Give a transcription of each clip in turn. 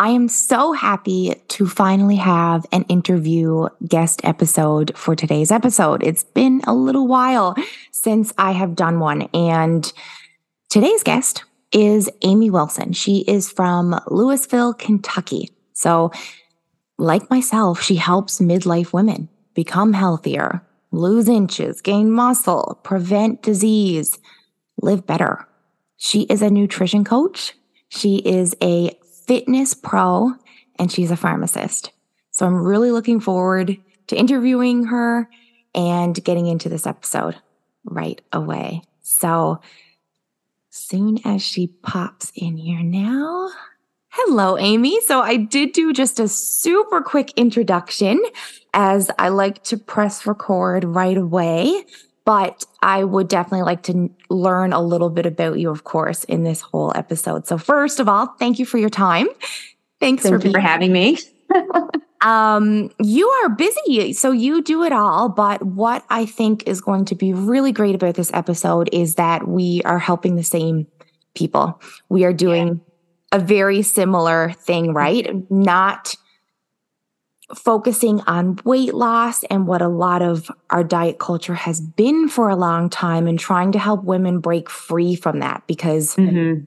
I am so happy to finally have an interview guest episode for today's episode. It's been a little while since I have done one. And today's guest is Amy Wilson. She is from Louisville, Kentucky. So, like myself, she helps midlife women become healthier, lose inches, gain muscle, prevent disease, live better. She is a nutrition coach. She is a fitness pro, and she's a pharmacist. So I'm really looking forward to interviewing her and getting into this episode right away. So, soon as she pops in here now. Hello, Amy. So, I did do just a super quick introduction as I like to press record right away. But I would definitely like to learn a little bit about you, of course, in this whole episode. So, first of all, thank you for your time. Thanks thank for, for having me. um, you are busy, so you do it all. But what I think is going to be really great about this episode is that we are helping the same people. We are doing yeah. a very similar thing, right? Not focusing on weight loss and what a lot of our diet culture has been for a long time and trying to help women break free from that because mm-hmm.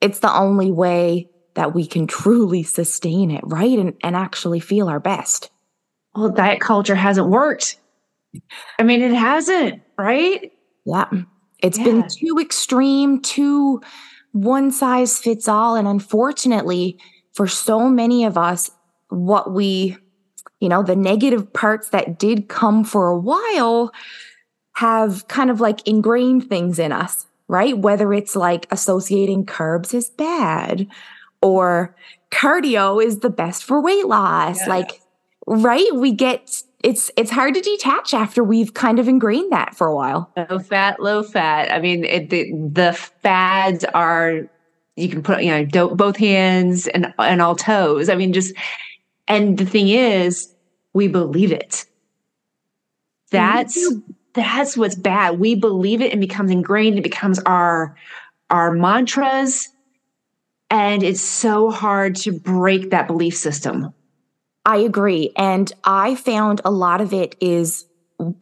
it's the only way that we can truly sustain it, right? And, and actually feel our best. Well, diet culture hasn't worked. I mean, it hasn't, right? Yeah. It's yeah. been too extreme, too one size fits all. And unfortunately, for so many of us, what we you know, the negative parts that did come for a while have kind of like ingrained things in us, right? Whether it's like associating carbs is bad or cardio is the best for weight loss. Yeah. Like, right? We get it's it's hard to detach after we've kind of ingrained that for a while. Low fat, low fat. I mean, it, the the fads are you can put you know both hands and and all toes. I mean, just and the thing is, we believe it. That's mm-hmm. that's what's bad. We believe it and becomes ingrained. It becomes our our mantras. And it's so hard to break that belief system. I agree. And I found a lot of it is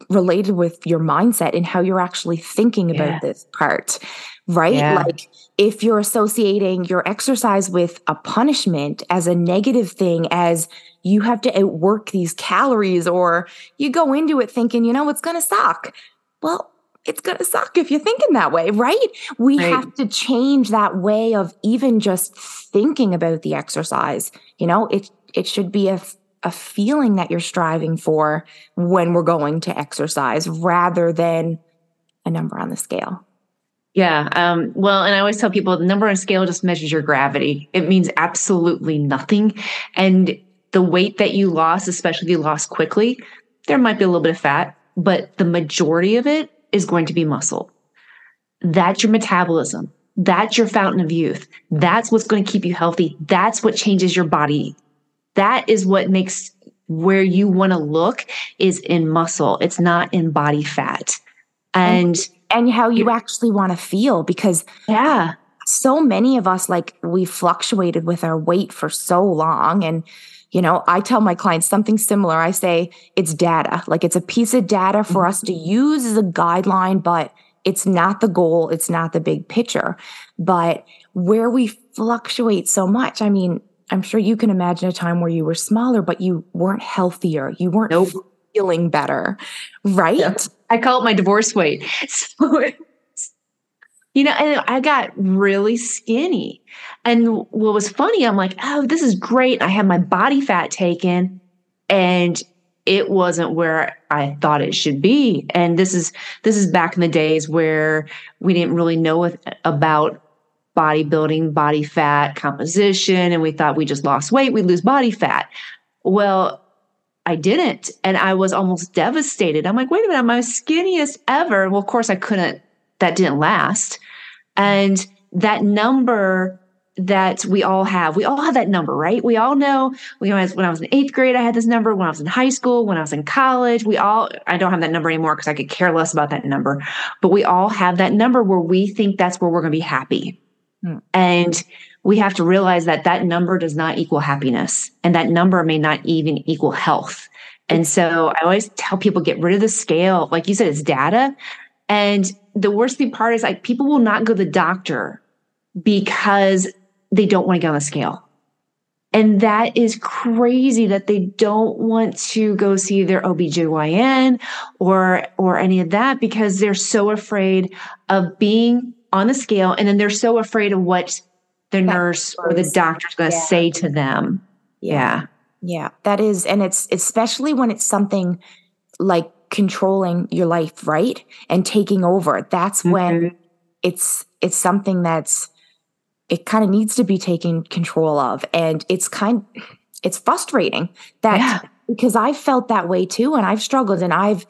related with your mindset and how you're actually thinking about yeah. this part, right? Yeah. Like if you're associating your exercise with a punishment as a negative thing, as you have to outwork these calories, or you go into it thinking, you know, it's going to suck. Well, it's going to suck if you're thinking that way, right? We right. have to change that way of even just thinking about the exercise. You know, it it should be a a feeling that you're striving for when we're going to exercise rather than a number on the scale. Yeah. Um, well, and I always tell people the number on scale just measures your gravity. It means absolutely nothing. And the weight that you lost, especially if you lost quickly, there might be a little bit of fat, but the majority of it is going to be muscle. That's your metabolism. That's your fountain of youth. That's what's going to keep you healthy. That's what changes your body that is what makes where you want to look is in muscle. It's not in body fat. And and, and how you actually want to feel because yeah, so many of us like we fluctuated with our weight for so long and you know, I tell my clients something similar. I say it's data. Like it's a piece of data for us to mm-hmm. use as a guideline, but it's not the goal, it's not the big picture. But where we fluctuate so much, I mean, I'm sure you can imagine a time where you were smaller, but you weren't healthier. You weren't nope. feeling better, right? Yeah. I call it my divorce weight. So, you know, and I got really skinny. And what was funny, I'm like, oh, this is great. I had my body fat taken and it wasn't where I thought it should be. And this is this is back in the days where we didn't really know about bodybuilding, body fat composition, and we thought we just lost weight, we lose body fat. Well, I didn't. And I was almost devastated. I'm like, wait a minute, I'm my skinniest ever. Well, of course, I couldn't, that didn't last. And that number that we all have, we all have that number, right? We all know, we when I was in eighth grade, I had this number. When I was in high school, when I was in college, we all, I don't have that number anymore because I could care less about that number. But we all have that number where we think that's where we're going to be happy. Mm. And we have to realize that that number does not equal happiness and that number may not even equal health. And so I always tell people get rid of the scale. Like you said, it's data. And the worst thing part is like people will not go to the doctor because they don't want to get on the scale. And that is crazy that they don't want to go see their OBGYN or or any of that because they're so afraid of being on the scale and then they're so afraid of what the nurse or the doctor is going to yeah. say to them. Yeah. Yeah, that is and it's especially when it's something like controlling your life, right? And taking over. That's mm-hmm. when it's it's something that's it kind of needs to be taken control of and it's kind it's frustrating that yeah. because I've felt that way too and I've struggled and I've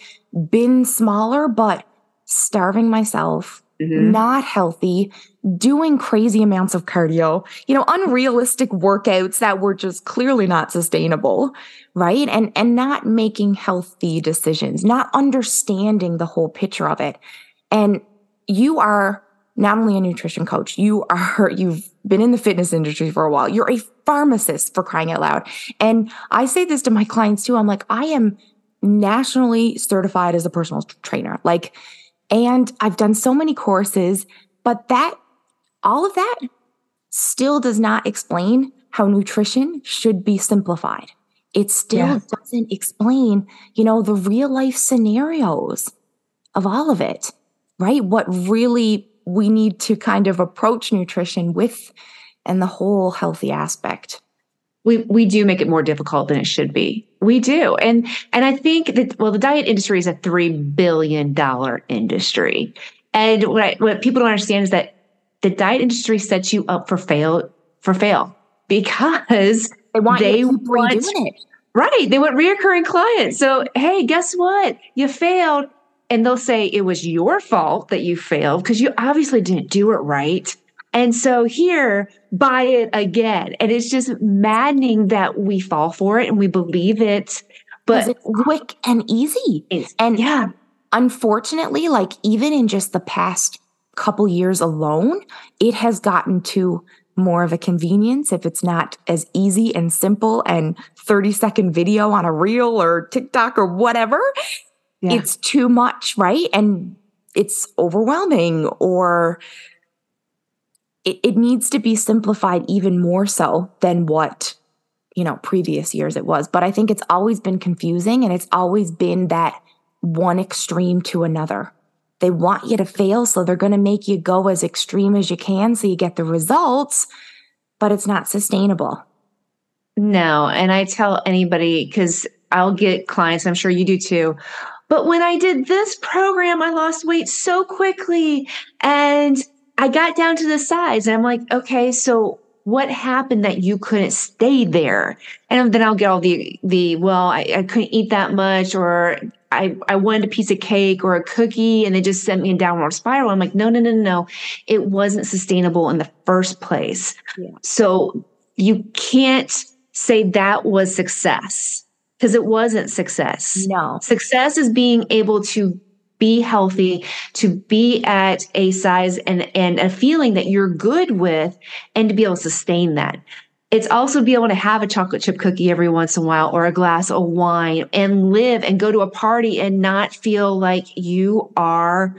been smaller but starving myself mm-hmm. not healthy doing crazy amounts of cardio you know unrealistic workouts that were just clearly not sustainable right and and not making healthy decisions not understanding the whole picture of it and you are not only a nutrition coach, you are, you've been in the fitness industry for a while. You're a pharmacist for crying out loud. And I say this to my clients too. I'm like, I am nationally certified as a personal trainer. Like, and I've done so many courses, but that, all of that still does not explain how nutrition should be simplified. It still yeah. doesn't explain, you know, the real life scenarios of all of it, right? What really we need to kind of approach nutrition with and the whole healthy aspect we we do make it more difficult than it should be. We do. And and I think that well the diet industry is a 3 billion dollar industry. And what I, what people don't understand is that the diet industry sets you up for fail for fail because they want they want, it. Right. They want reoccurring clients. So hey, guess what? You failed and they'll say it was your fault that you failed because you obviously didn't do it right. And so here, buy it again. And it's just maddening that we fall for it and we believe it. But it's quick and easy. and yeah, unfortunately, like even in just the past couple years alone, it has gotten to more of a convenience if it's not as easy and simple and 30 second video on a reel or TikTok or whatever yeah. it's too much, right? And it's overwhelming or it, it needs to be simplified even more so than what you know previous years it was. But i think it's always been confusing and it's always been that one extreme to another. They want you to fail so they're going to make you go as extreme as you can so you get the results but it's not sustainable. No and i tell anybody because i'll get clients i'm sure you do too but when I did this program, I lost weight so quickly and I got down to the size. And I'm like, okay, so what happened that you couldn't stay there? And then I'll get all the, the, well, I, I couldn't eat that much or I, I wanted a piece of cake or a cookie and they just sent me a downward spiral. I'm like, no, no, no, no. It wasn't sustainable in the first place. Yeah. So you can't say that was success because it wasn't success. No. Success is being able to be healthy, to be at a size and, and a feeling that you're good with, and to be able to sustain that. It's also be able to have a chocolate chip cookie every once in a while or a glass of wine and live and go to a party and not feel like you are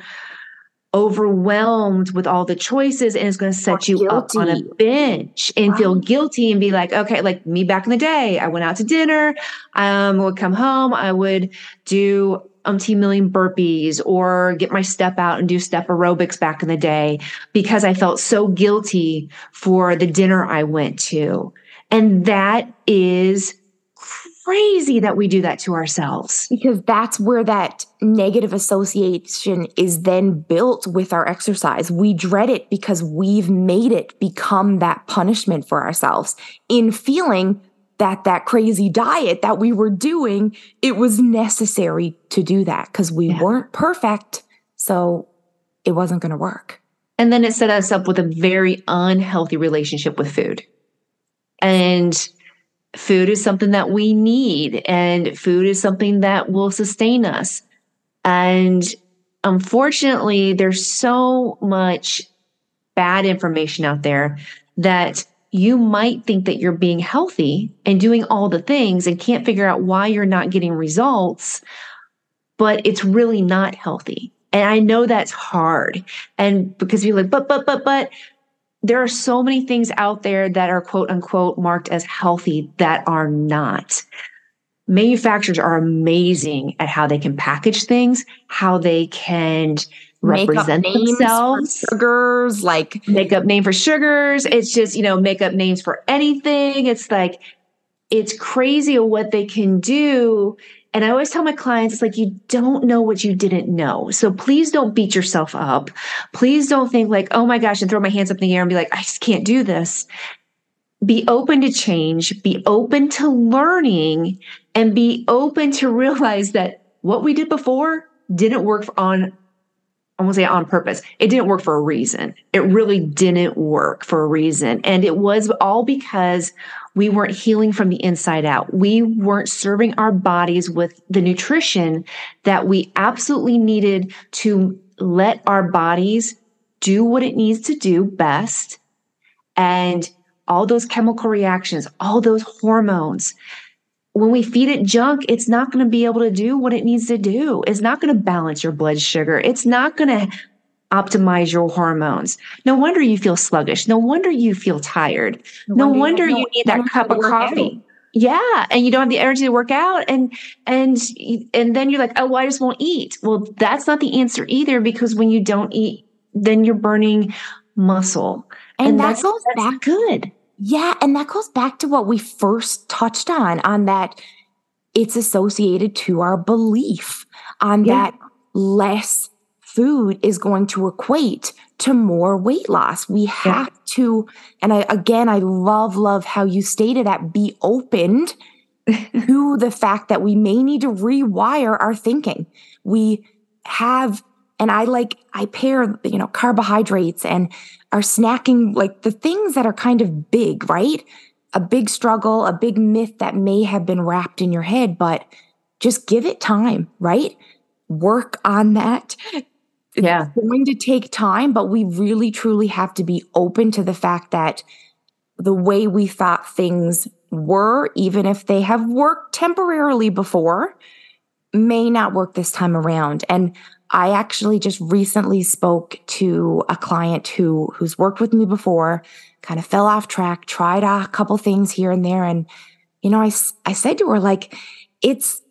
overwhelmed with all the choices and it's going to set you guilty. up on a bench and wow. feel guilty and be like okay like me back in the day i went out to dinner um would come home i would do umpteen million burpees or get my step out and do step aerobics back in the day because i felt so guilty for the dinner i went to and that is crazy that we do that to ourselves. Because that's where that negative association is then built with our exercise. We dread it because we've made it become that punishment for ourselves in feeling that that crazy diet that we were doing, it was necessary to do that because we yeah. weren't perfect. So it wasn't going to work. And then it set us up with a very unhealthy relationship with food. And food is something that we need and food is something that will sustain us. And unfortunately, there's so much bad information out there that you might think that you're being healthy and doing all the things and can't figure out why you're not getting results, but it's really not healthy. And I know that's hard. And because you're like, but, but, but, but, there are so many things out there that are quote unquote marked as healthy that are not. Manufacturers are amazing at how they can package things, how they can represent themselves. sugars, like make up name for sugars. It's just, you know, make up names for anything. It's like, it's crazy what they can do. And I always tell my clients, it's like, you don't know what you didn't know. So please don't beat yourself up. Please don't think like, oh my gosh, and throw my hands up in the air and be like, I just can't do this. Be open to change, be open to learning, and be open to realize that what we did before didn't work on I won't say on purpose. It didn't work for a reason. It really didn't work for a reason. And it was all because we weren't healing from the inside out. We weren't serving our bodies with the nutrition that we absolutely needed to let our bodies do what it needs to do best. And all those chemical reactions, all those hormones, when we feed it junk, it's not going to be able to do what it needs to do. It's not going to balance your blood sugar. It's not going to optimize your hormones. No wonder you feel sluggish. No wonder you feel tired. No, no wonder you, you need that cup of coffee. Out. Yeah, and you don't have the energy to work out and and and then you're like, "Oh, well, I just won't eat." Well, that's not the answer either because when you don't eat, then you're burning muscle. And, and that goes back good. Yeah. And that goes back to what we first touched on, on that it's associated to our belief on yeah. that less food is going to equate to more weight loss. We have yeah. to, and I, again, I love, love how you stated that be opened to the fact that we may need to rewire our thinking. We have and I like, I pair, you know, carbohydrates and are snacking like the things that are kind of big, right? A big struggle, a big myth that may have been wrapped in your head, but just give it time, right? Work on that. Yeah. It's going to take time, but we really truly have to be open to the fact that the way we thought things were, even if they have worked temporarily before, may not work this time around. And I actually just recently spoke to a client who who's worked with me before, kind of fell off track, tried a couple things here and there and you know, I I said to her like it's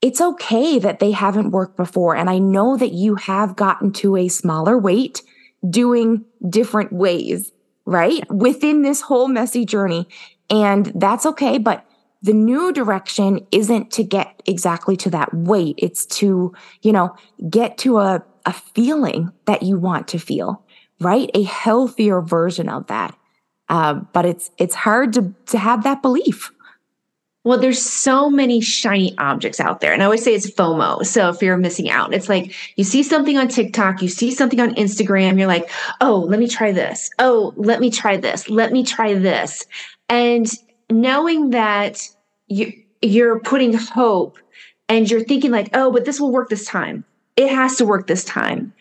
it's okay that they haven't worked before and I know that you have gotten to a smaller weight doing different ways, right? Within this whole messy journey and that's okay, but the new direction isn't to get exactly to that weight. It's to, you know, get to a, a feeling that you want to feel, right? A healthier version of that. Uh, but it's it's hard to to have that belief. Well, there's so many shiny objects out there. And I always say it's FOMO. So fear of missing out. It's like you see something on TikTok, you see something on Instagram, you're like, oh, let me try this. Oh, let me try this. Let me try this. And knowing that you you're putting hope and you're thinking like, oh, but this will work this time. It has to work this time.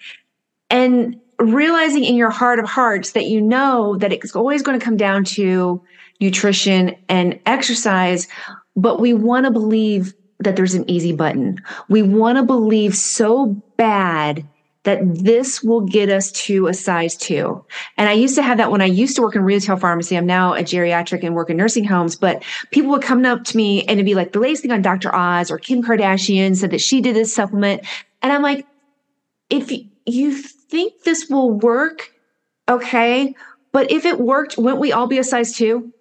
And realizing in your heart of hearts that you know that it's always going to come down to nutrition and exercise, but we want to believe that there's an easy button. We want to believe so bad that this will get us to a size two. And I used to have that when I used to work in retail pharmacy. I'm now a geriatric and work in nursing homes, but people would come up to me and it'd be like the latest thing on Dr. Oz or Kim Kardashian said that she did this supplement. And I'm like, if you think this will work, okay. But if it worked, wouldn't we all be a size two?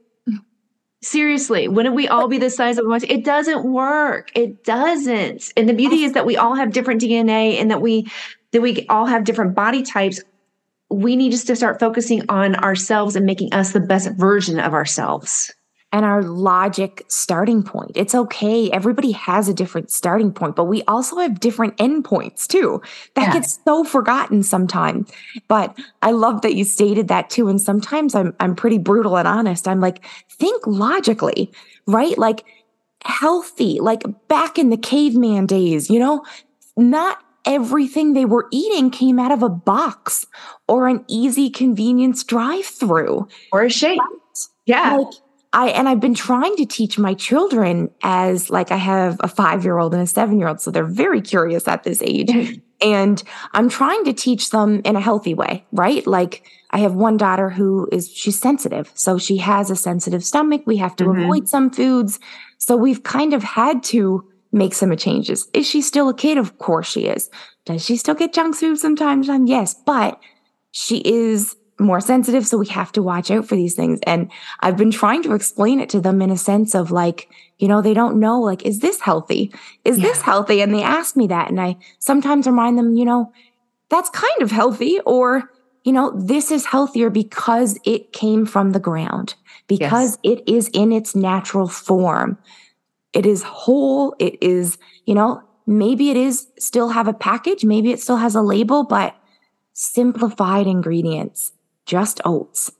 Seriously, wouldn't we all be the size of one? It doesn't work. It doesn't. And the beauty is that we all have different DNA and that we that we all have different body types. We need just to start focusing on ourselves and making us the best version of ourselves. And our logic starting point. It's okay. Everybody has a different starting point, but we also have different endpoints too. That yeah. gets so forgotten sometimes. But I love that you stated that too. And sometimes I'm I'm pretty brutal and honest. I'm like, think logically, right? Like healthy, like back in the caveman days, you know, not everything they were eating came out of a box or an easy convenience drive through or a shake. Yeah. Like, I and I've been trying to teach my children as like I have a 5-year-old and a 7-year-old so they're very curious at this age. and I'm trying to teach them in a healthy way, right? Like I have one daughter who is she's sensitive. So she has a sensitive stomach. We have to mm-hmm. avoid some foods. So we've kind of had to make some changes. Is she still a kid? Of course she is. Does she still get junk food sometimes? Um, yes, but she is more sensitive. So we have to watch out for these things. And I've been trying to explain it to them in a sense of like, you know, they don't know, like, is this healthy? Is yeah. this healthy? And they ask me that. And I sometimes remind them, you know, that's kind of healthy or, you know, this is healthier because it came from the ground, because yes. it is in its natural form. It is whole. It is, you know, maybe it is still have a package, maybe it still has a label, but simplified ingredients just oats,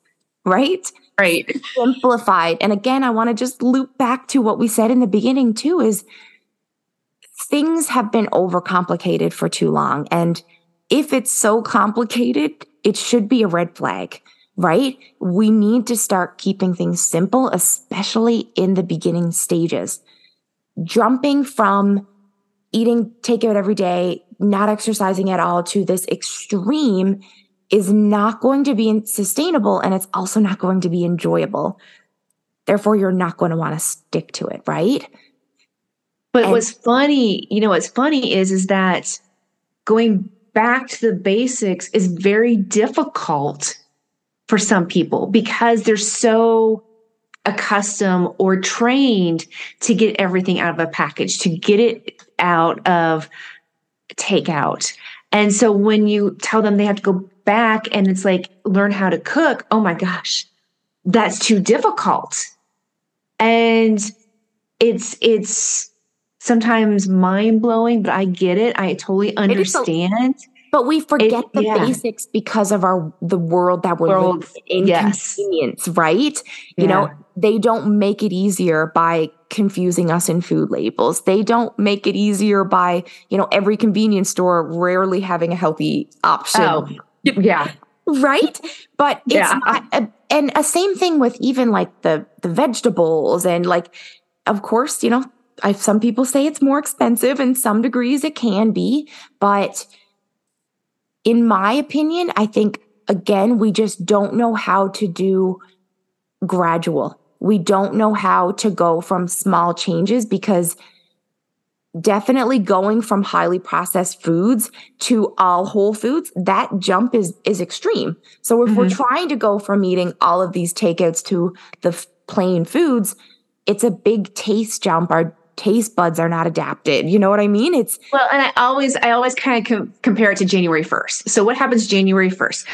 right? Right. Simplified. And again, I want to just loop back to what we said in the beginning too is things have been overcomplicated for too long. And if it's so complicated, it should be a red flag, right? We need to start keeping things simple, especially in the beginning stages. Jumping from eating takeout every day, not exercising at all to this extreme is not going to be sustainable and it's also not going to be enjoyable. Therefore, you're not going to want to stick to it, right? But and- what's funny, you know, what's funny is, is that going back to the basics is very difficult for some people because they're so accustomed or trained to get everything out of a package, to get it out of takeout. And so when you tell them they have to go back and it's like learn how to cook, oh my gosh, that's too difficult. And it's it's sometimes mind blowing, but I get it. I totally understand. but we forget it, the yeah. basics because of our the world that we're world, living in inconvenience, yes. right? Yeah. You know, they don't make it easier by confusing us in food labels. They don't make it easier by, you know, every convenience store rarely having a healthy option. Oh, yeah. right? But it's yeah. not, a, and a same thing with even like the the vegetables and like of course, you know, I, some people say it's more expensive in some degrees it can be, but in my opinion, I think again we just don't know how to do gradual. We don't know how to go from small changes because definitely going from highly processed foods to all whole foods that jump is is extreme so if mm-hmm. we're trying to go from eating all of these takeouts to the f- plain foods it's a big taste jump our taste buds are not adapted. You know what I mean? It's well, and I always, I always kind of com- compare it to January 1st. So what happens January 1st?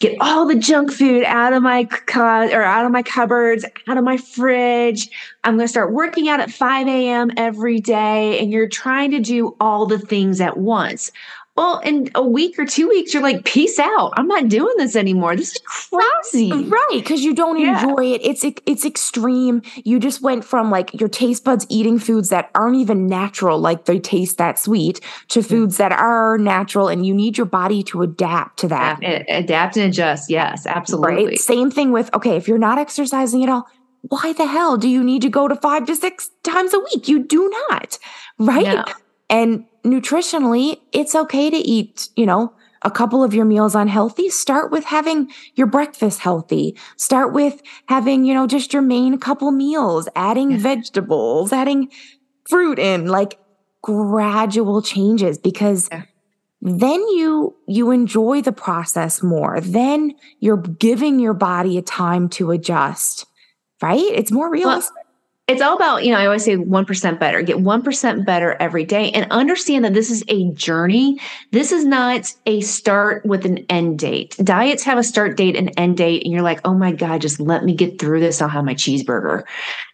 Get all the junk food out of my co- or out of my cupboards, out of my fridge. I'm going to start working out at 5 a.m. every day. And you're trying to do all the things at once. Well, in a week or two weeks, you're like, peace out. I'm not doing this anymore. This is crazy. Right. Because you don't yeah. enjoy it. It's it's extreme. You just went from like your taste buds eating foods that aren't even natural, like they taste that sweet, to mm. foods that are natural. And you need your body to adapt to that. Yeah, adapt and adjust. Yes, absolutely. Right. Same thing with, okay, if you're not exercising at all, why the hell do you need to go to five to six times a week? You do not. Right. No. And nutritionally, it's okay to eat, you know, a couple of your meals unhealthy. Start with having your breakfast healthy. Start with having, you know, just your main couple meals, adding yeah. vegetables, adding fruit in, like gradual changes because yeah. then you you enjoy the process more. Then you're giving your body a time to adjust. Right? It's more realistic. Well, it's all about, you know, I always say 1% better, get 1% better every day and understand that this is a journey. This is not a start with an end date. Diets have a start date and end date, and you're like, oh my God, just let me get through this. I'll have my cheeseburger.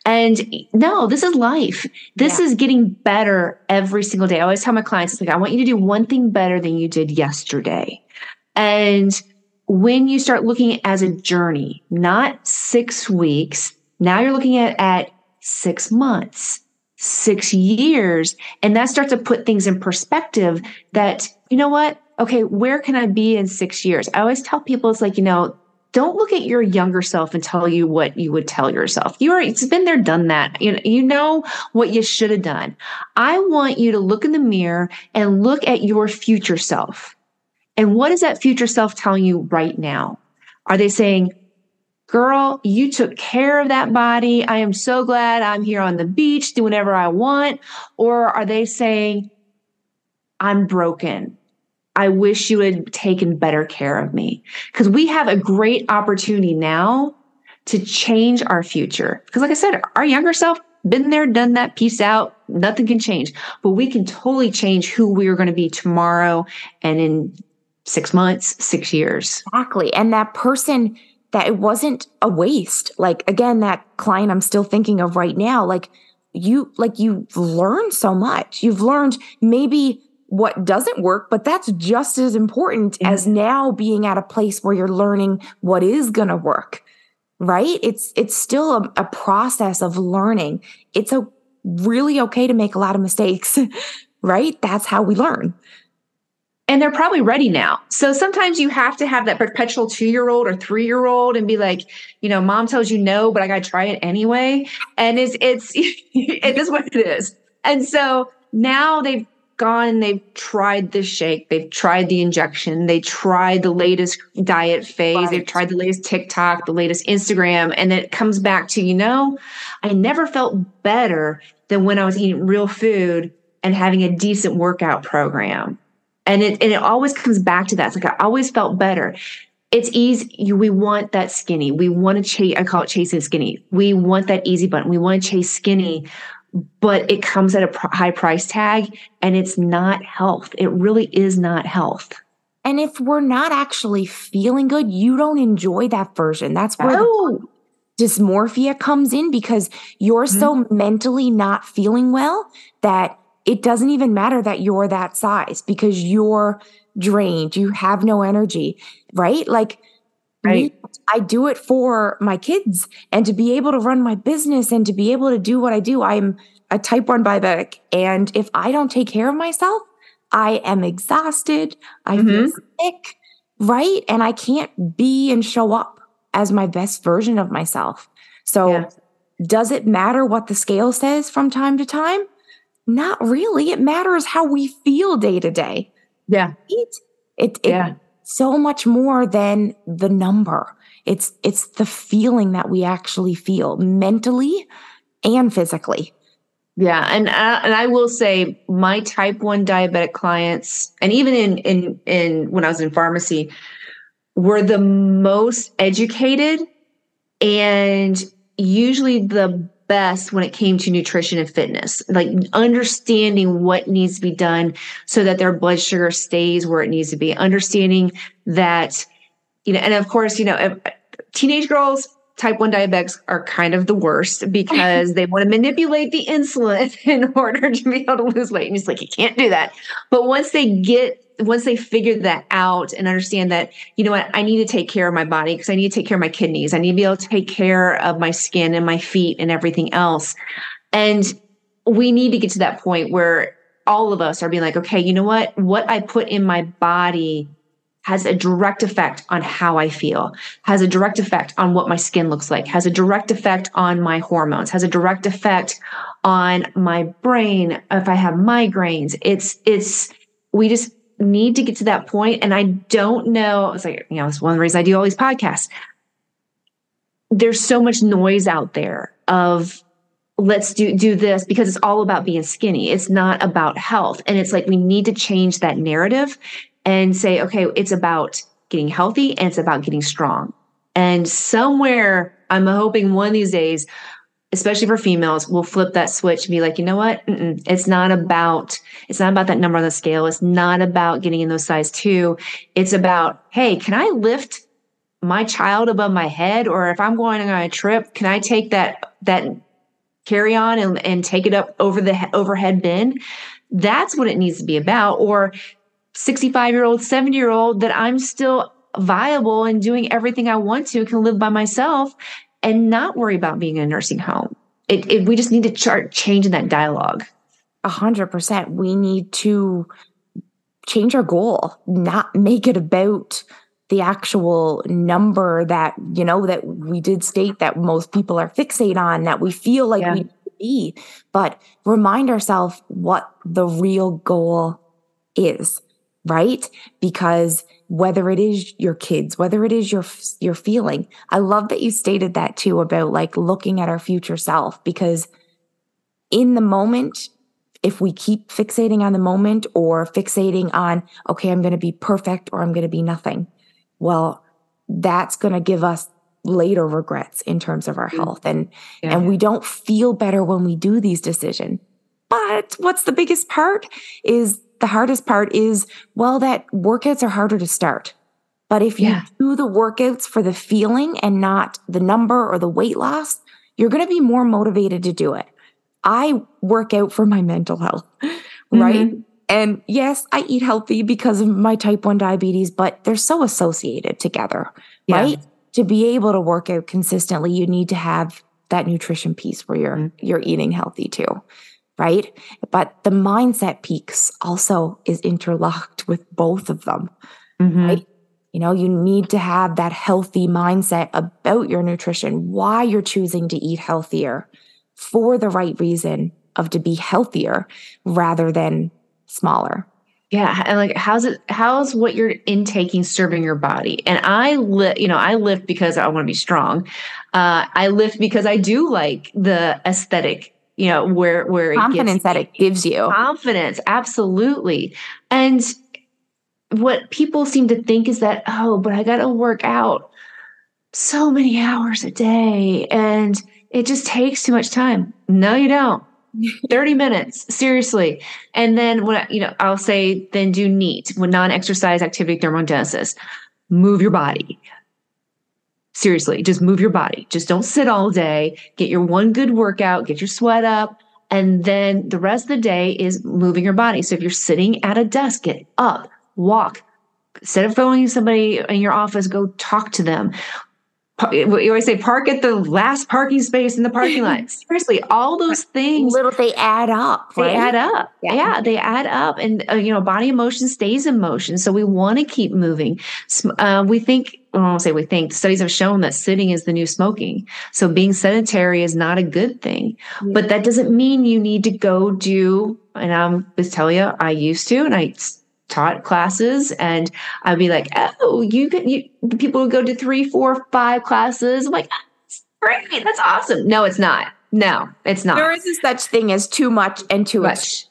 And no, this is life. This yeah. is getting better every single day. I always tell my clients, it's like, I want you to do one thing better than you did yesterday. And when you start looking as a journey, not six weeks, now you're looking at, at six months, six years. And that starts to put things in perspective that, you know what? Okay, where can I be in six years? I always tell people it's like, you know, don't look at your younger self and tell you what you would tell yourself. You are it's been there, done that. You know, you know what you should have done. I want you to look in the mirror and look at your future self. And what is that future self telling you right now? Are they saying, girl, you took care of that body. I am so glad I'm here on the beach, do whatever I want. Or are they saying, I'm broken. I wish you had taken better care of me. Because we have a great opportunity now to change our future. Because, like I said, our younger self, been there, done that, peace out. Nothing can change. But we can totally change who we are going to be tomorrow and in six months, six years. Exactly. And that person that it wasn't a waste. Like again, that client I'm still thinking of right now, like you like you've learned so much. You've learned maybe what doesn't work, but that's just as important mm-hmm. as now being at a place where you're learning what is going to work. Right? It's it's still a, a process of learning. It's a really okay to make a lot of mistakes. right? That's how we learn and they're probably ready now. So sometimes you have to have that perpetual two year old or three year old and be like, you know, mom tells you no, but I got to try it anyway. And it's, it's, it is what it is. And so now they've gone and they've tried the shake. They've tried the injection. They tried the latest diet phase. Right. They've tried the latest TikTok, the latest Instagram. And it comes back to, you know, I never felt better than when I was eating real food and having a decent workout program and it and it always comes back to that. It's like I always felt better. It's easy. We want that skinny. We want to chase. I call it chasing skinny. We want that easy button. We want to chase skinny, but it comes at a pr- high price tag, and it's not health. It really is not health. And if we're not actually feeling good, you don't enjoy that version. That's where oh. dysmorphia comes in because you're mm-hmm. so mentally not feeling well that it doesn't even matter that you're that size because you're drained, you have no energy, right? Like, right. Me, I do it for my kids and to be able to run my business and to be able to do what I do. I'm a type 1 diabetic. And if I don't take care of myself, I am exhausted. I mm-hmm. feel sick, right? And I can't be and show up as my best version of myself. So, yeah. does it matter what the scale says from time to time? Not really. It matters how we feel day to day. Yeah. It, it, it yeah. so much more than the number. It's it's the feeling that we actually feel mentally and physically. Yeah, and uh, and I will say my type 1 diabetic clients and even in in in when I was in pharmacy were the most educated and usually the best when it came to nutrition and fitness, like understanding what needs to be done so that their blood sugar stays where it needs to be, understanding that, you know, and of course, you know, teenage girls, type 1 diabetics are kind of the worst because they want to manipulate the insulin in order to be able to lose weight. And it's like, you can't do that. But once they get once they figure that out and understand that, you know what, I need to take care of my body because I need to take care of my kidneys. I need to be able to take care of my skin and my feet and everything else. And we need to get to that point where all of us are being like, okay, you know what? What I put in my body has a direct effect on how I feel, has a direct effect on what my skin looks like, has a direct effect on my hormones, has a direct effect on my brain if I have migraines. It's it's we just need to get to that point and i don't know it's like you know it's one of the reasons i do all these podcasts. There's so much noise out there of let's do do this because it's all about being skinny. It's not about health. And it's like we need to change that narrative and say okay it's about getting healthy and it's about getting strong. And somewhere i'm hoping one of these days especially for females, will flip that switch and be like, you know what? Mm-mm. It's not about it's not about that number on the scale. It's not about getting in those size two. It's about, hey, can I lift my child above my head, or if I'm going on a trip, can I take that that carry on and, and take it up over the overhead bin? That's what it needs to be about. Or 65 year old, 70 year old that I'm still viable and doing everything I want to, can live by myself and not worry about being in a nursing home. it, it we just need to chart change in that dialogue. A hundred percent. We need to change our goal, not make it about the actual number that, you know, that we did state that most people are fixate on, that we feel like yeah. we need to be, but remind ourselves what the real goal is, right? Because whether it is your kids, whether it is your your feeling, I love that you stated that too about like looking at our future self because in the moment if we keep fixating on the moment or fixating on, okay, I'm going to be perfect or I'm going to be nothing, well, that's going to give us later regrets in terms of our mm. health and yeah. and we don't feel better when we do these decisions but what's the biggest part is the hardest part is well that workouts are harder to start but if you yeah. do the workouts for the feeling and not the number or the weight loss you're going to be more motivated to do it I work out for my mental health, right? Mm-hmm. And yes, I eat healthy because of my type 1 diabetes, but they're so associated together, yeah. right? To be able to work out consistently, you need to have that nutrition piece where you're mm-hmm. you're eating healthy too, right? But the mindset peaks also is interlocked with both of them, mm-hmm. right? You know, you need to have that healthy mindset about your nutrition, why you're choosing to eat healthier, for the right reason of to be healthier rather than smaller. Yeah, and like how's it how's what you're intaking serving your body? And I lift, you know, I lift because I want to be strong. Uh, I lift because I do like the aesthetic, you know, where where confidence it that it gives you. Confidence, absolutely. And what people seem to think is that, oh, but I gotta work out so many hours a day and it just takes too much time. No, you don't. 30 minutes, seriously. And then when I, you know, I'll say then do NEAT when non-exercise activity thermogenesis. Move your body. Seriously, just move your body. Just don't sit all day. Get your one good workout, get your sweat up, and then the rest of the day is moving your body. So if you're sitting at a desk, get up, walk, instead of phoning somebody in your office, go talk to them you always say park at the last parking space in the parking lot. Seriously, all those things little they add up. They add up. Yeah. yeah. they add up, and uh, you know, body emotion stays in motion. So we want to keep moving. Uh, we think. I won't say we think. Studies have shown that sitting is the new smoking. So being sedentary is not a good thing. Yeah. But that doesn't mean you need to go do. And I'm with tell you, I used to, and I taught classes and I'd be like, oh, you can, you, people would go to three, four, five classes. I'm like, that's great. That's awesome. No, it's not. No, it's not. There is a such thing as too much and too much.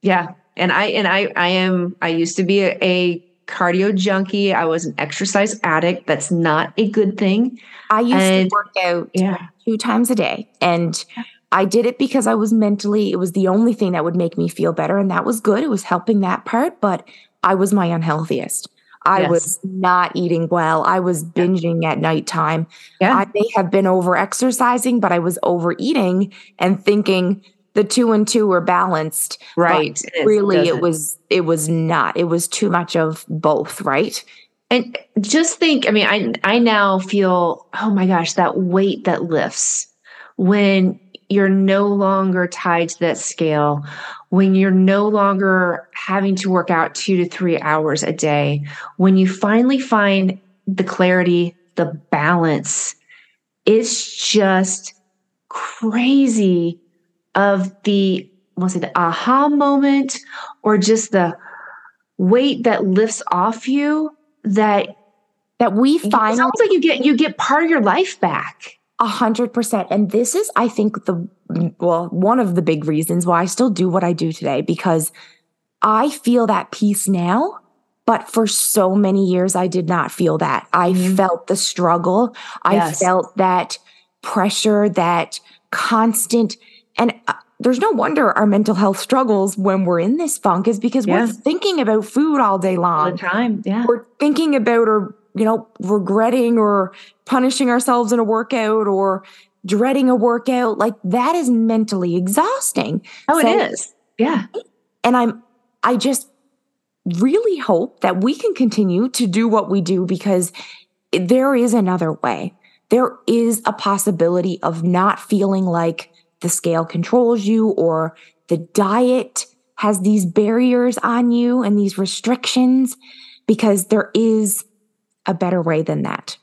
Yeah. And I, and I, I am, I used to be a, a cardio junkie. I was an exercise addict. That's not a good thing. I used and, to work out yeah. two times a day and I did it because I was mentally, it was the only thing that would make me feel better. And that was good. It was helping that part, but I was my unhealthiest. I yes. was not eating well. I was binging at nighttime. Yeah. I may have been over exercising, but I was overeating and thinking the two and two were balanced. Right. really, it was it was not. It was too much of both, right? And just think, I mean, I I now feel, oh my gosh, that weight that lifts when you're no longer tied to that scale, when you're no longer having to work out two to three hours a day, when you finally find the clarity, the balance, it's just crazy of the, say the aha moment or just the weight that lifts off you that that we find it's like you get you get part of your life back a hundred percent. And this is, I think, the well, one of the big reasons why I still do what I do today because I feel that peace now. But for so many years, I did not feel that. I mm-hmm. felt the struggle. Yes. I felt that pressure, that constant, and uh, there's no wonder our mental health struggles when we're in this funk is because yeah. we're thinking about food all day long. All the time. Yeah. We're thinking about or you know, regretting or punishing ourselves in a workout or dreading a workout, like that is mentally exhausting. Oh, so, it is. Yeah. And I'm, I just really hope that we can continue to do what we do because there is another way. There is a possibility of not feeling like the scale controls you or the diet has these barriers on you and these restrictions because there is a better way than that.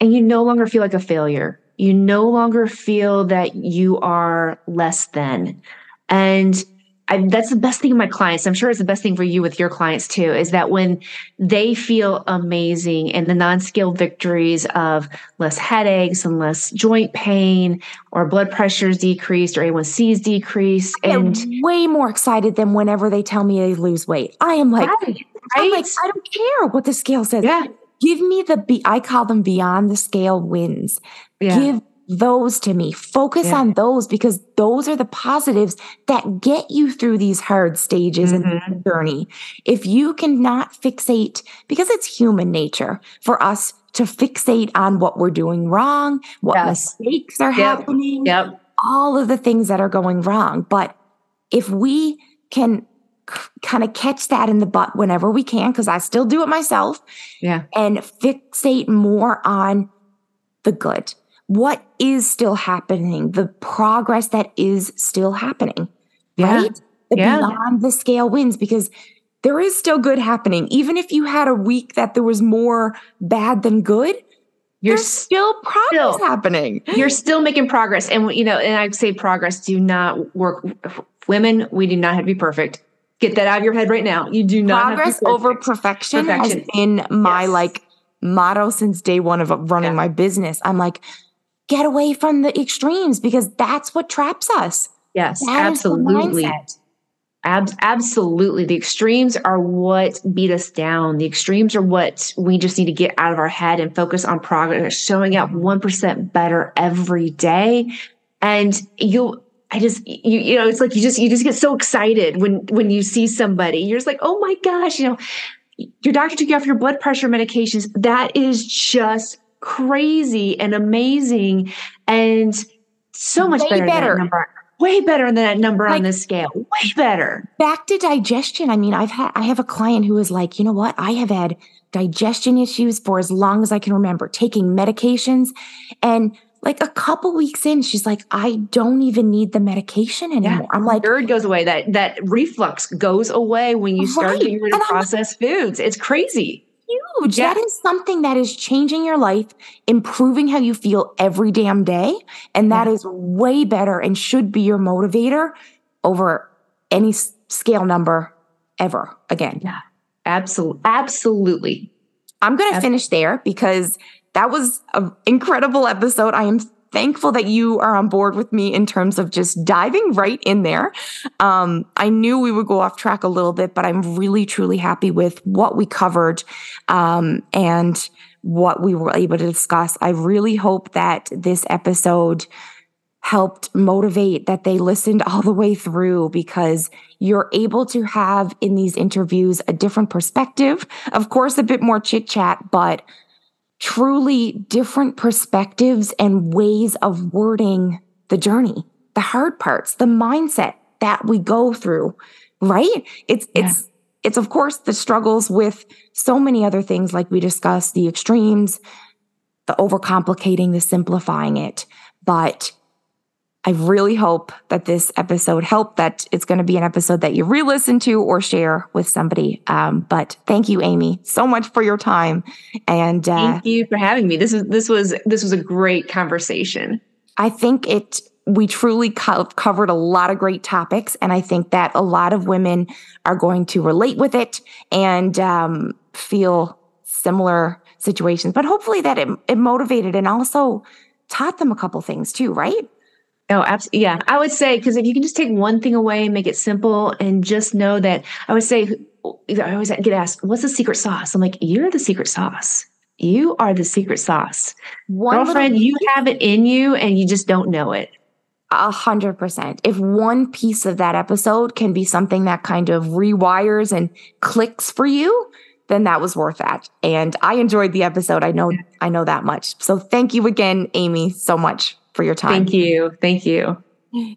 And you no longer feel like a failure. You no longer feel that you are less than. And I, that's the best thing of my clients. I'm sure it's the best thing for you with your clients too, is that when they feel amazing and the non-scale victories of less headaches and less joint pain or blood pressure is decreased or A1C is decreased. And way more excited than whenever they tell me they lose weight. I am like, right, I'm like, I don't care what the scale says. Yeah. Give me the be I call them beyond the scale wins. Yeah. Give those to me. Focus yeah. on those because those are the positives that get you through these hard stages mm-hmm. in the journey. If you cannot fixate, because it's human nature for us to fixate on what we're doing wrong, what yes. mistakes are yep. happening, yep. all of the things that are going wrong. But if we can kind of catch that in the butt whenever we can, because I still do it myself. Yeah. And fixate more on the good what is still happening, the progress that is still happening, yeah. right? The yeah. beyond the scale wins because there is still good happening. Even if you had a week that there was more bad than good, you're There's still progress still, happening. You're still making progress. And, you know, and I'd say progress do not work. Women, we do not have to be perfect. Get that out of your head right now. You do not progress over perfection, perfection, has been my yes. like motto since day one of running yeah. my business. I'm like, get away from the extremes because that's what traps us. Yes, that absolutely. Ab- absolutely. The extremes are what beat us down. The extremes are what we just need to get out of our head and focus on progress, showing up 1% better every day. And you'll, I just, you, you know, it's like you just, you just get so excited when, when you see somebody. You're just like, oh my gosh, you know, your doctor took you off your blood pressure medications. That is just crazy and amazing and so much better, better. number. Way better than that number like, on this scale. Way better. Back to digestion. I mean, I've had I have a client who is like, you know what? I have had digestion issues for as long as I can remember, taking medications. And like a couple weeks in, she's like, I don't even need the medication anymore. Yeah. I'm like, GERD goes away. That that reflux goes away when you start right. getting rid of processed like, foods. It's crazy huge. Yeah. That is something that is changing your life, improving how you feel every damn day. And that yeah. is way better and should be your motivator over any scale number ever again. Yeah, absolutely. Absolutely. I'm going to finish there because that was an incredible episode. I am thankful that you are on board with me in terms of just diving right in there. Um, I knew we would go off track a little bit, but I'm really, truly happy with what we covered um, and what we were able to discuss. I really hope that this episode helped motivate that they listened all the way through because you're able to have in these interviews a different perspective. Of course, a bit more chit chat, but truly different perspectives and ways of wording the journey, the hard parts, the mindset that we go through, right? It's, yeah. it's, it's of course the struggles with so many other things like we discussed, the extremes, the overcomplicating, the simplifying it. But I really hope that this episode helped, that it's going to be an episode that you re listen to or share with somebody. Um, but thank you, Amy, so much for your time. And uh, thank you for having me. This was, this was, this was a great conversation. I think it, we truly co- covered a lot of great topics. And I think that a lot of women are going to relate with it and um, feel similar situations. But hopefully that it, it motivated and also taught them a couple things too, right? Oh, absolutely. Yeah. I would say, because if you can just take one thing away and make it simple and just know that, I would say, I always get asked, what's the secret sauce? I'm like, you're the secret sauce. You are the secret sauce. One Girlfriend, you have it in you and you just don't know it. A hundred percent. If one piece of that episode can be something that kind of rewires and clicks for you, then that was worth that. And I enjoyed the episode. I know, I know that much. So thank you again, Amy, so much for your time. Thank you. Thank you.